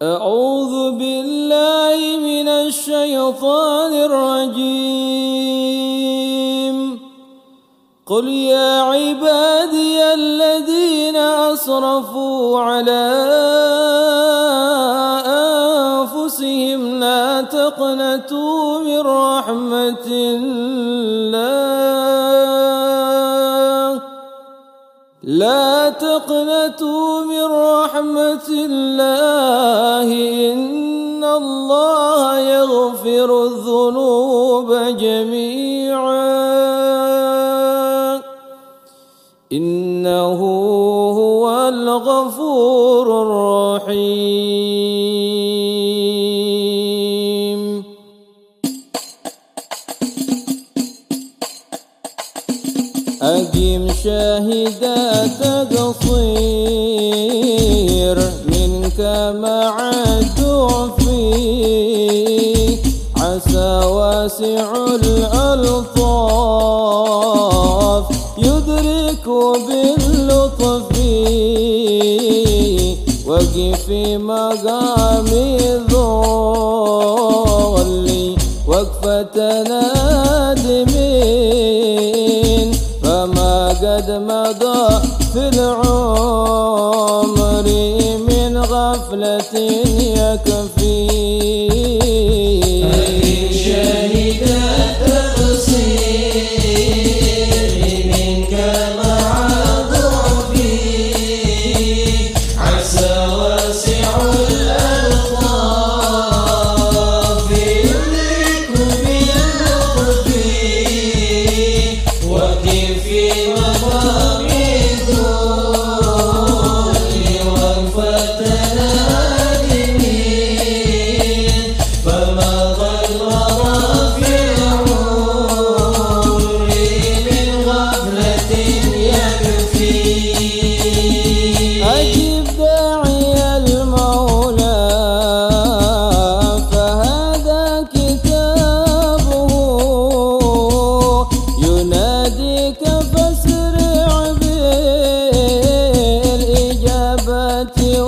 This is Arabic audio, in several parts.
أعوذ بالله من الشيطان الرجيم. قل يا عبادي الذين أسرفوا على أنفسهم لا تقنطوا من رحمة الله لا تقنطوا من رحمة الله إن الله يغفر الذنوب جميعا. إنه هو الغفور الرحيم. أقيم شاهدا تقصير منك مع الدعفي عسى واسع الألطاف يدرك باللطف. وقف مقام الظل وقفة نادمين قد مضى في العمر من غفلة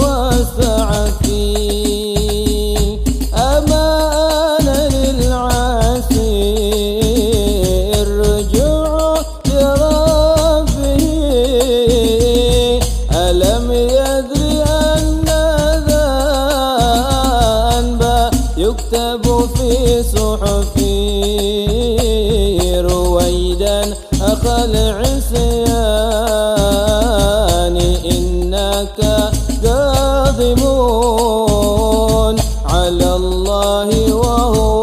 واسع فيه للعسير رجوع لربه ألم يدري أن يكتب في صحفي؟ رويدا أخا الله وهو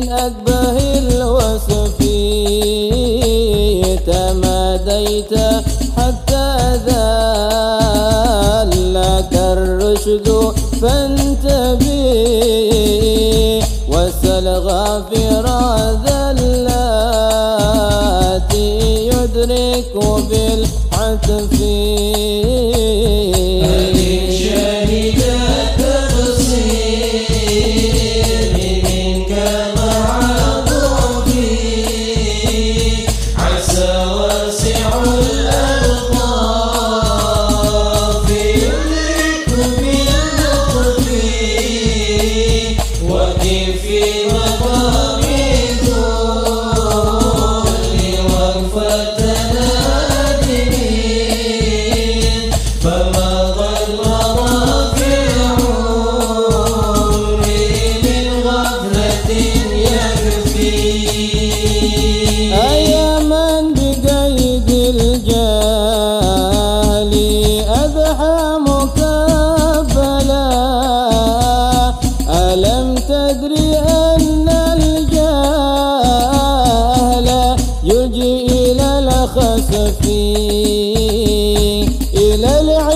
من أكبه الوصف تماديت حتى ذلك الرشد فانتبه وسل غافر ذلات يدرك بالعتف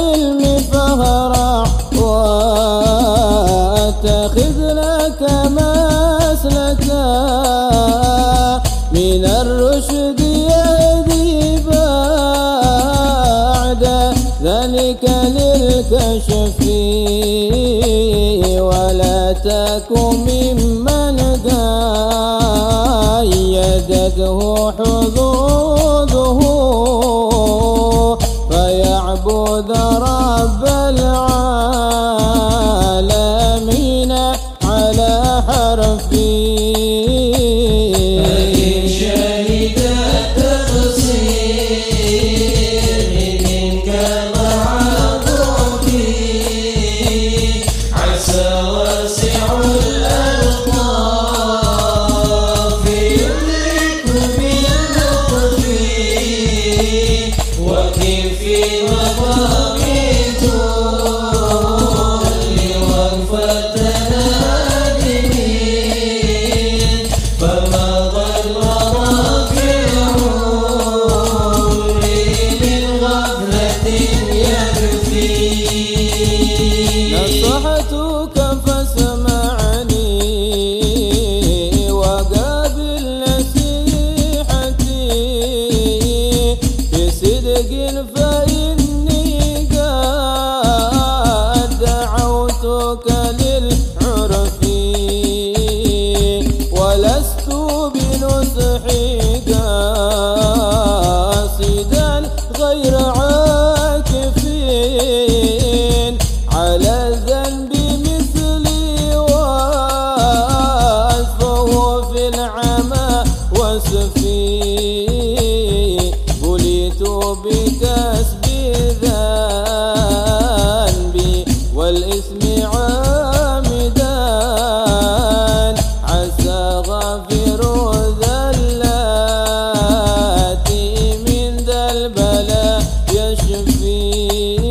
العلم فهرع واتخذ لك مسلكا. من الرشد يهدي بعد ذلك للكشف. ولا تكن ممن قيدته حظوظه اعوذ رب العالمين بكسب ذنبي والإثم عامدا عسى غافر ذلاتي من ذا البلاء يشفي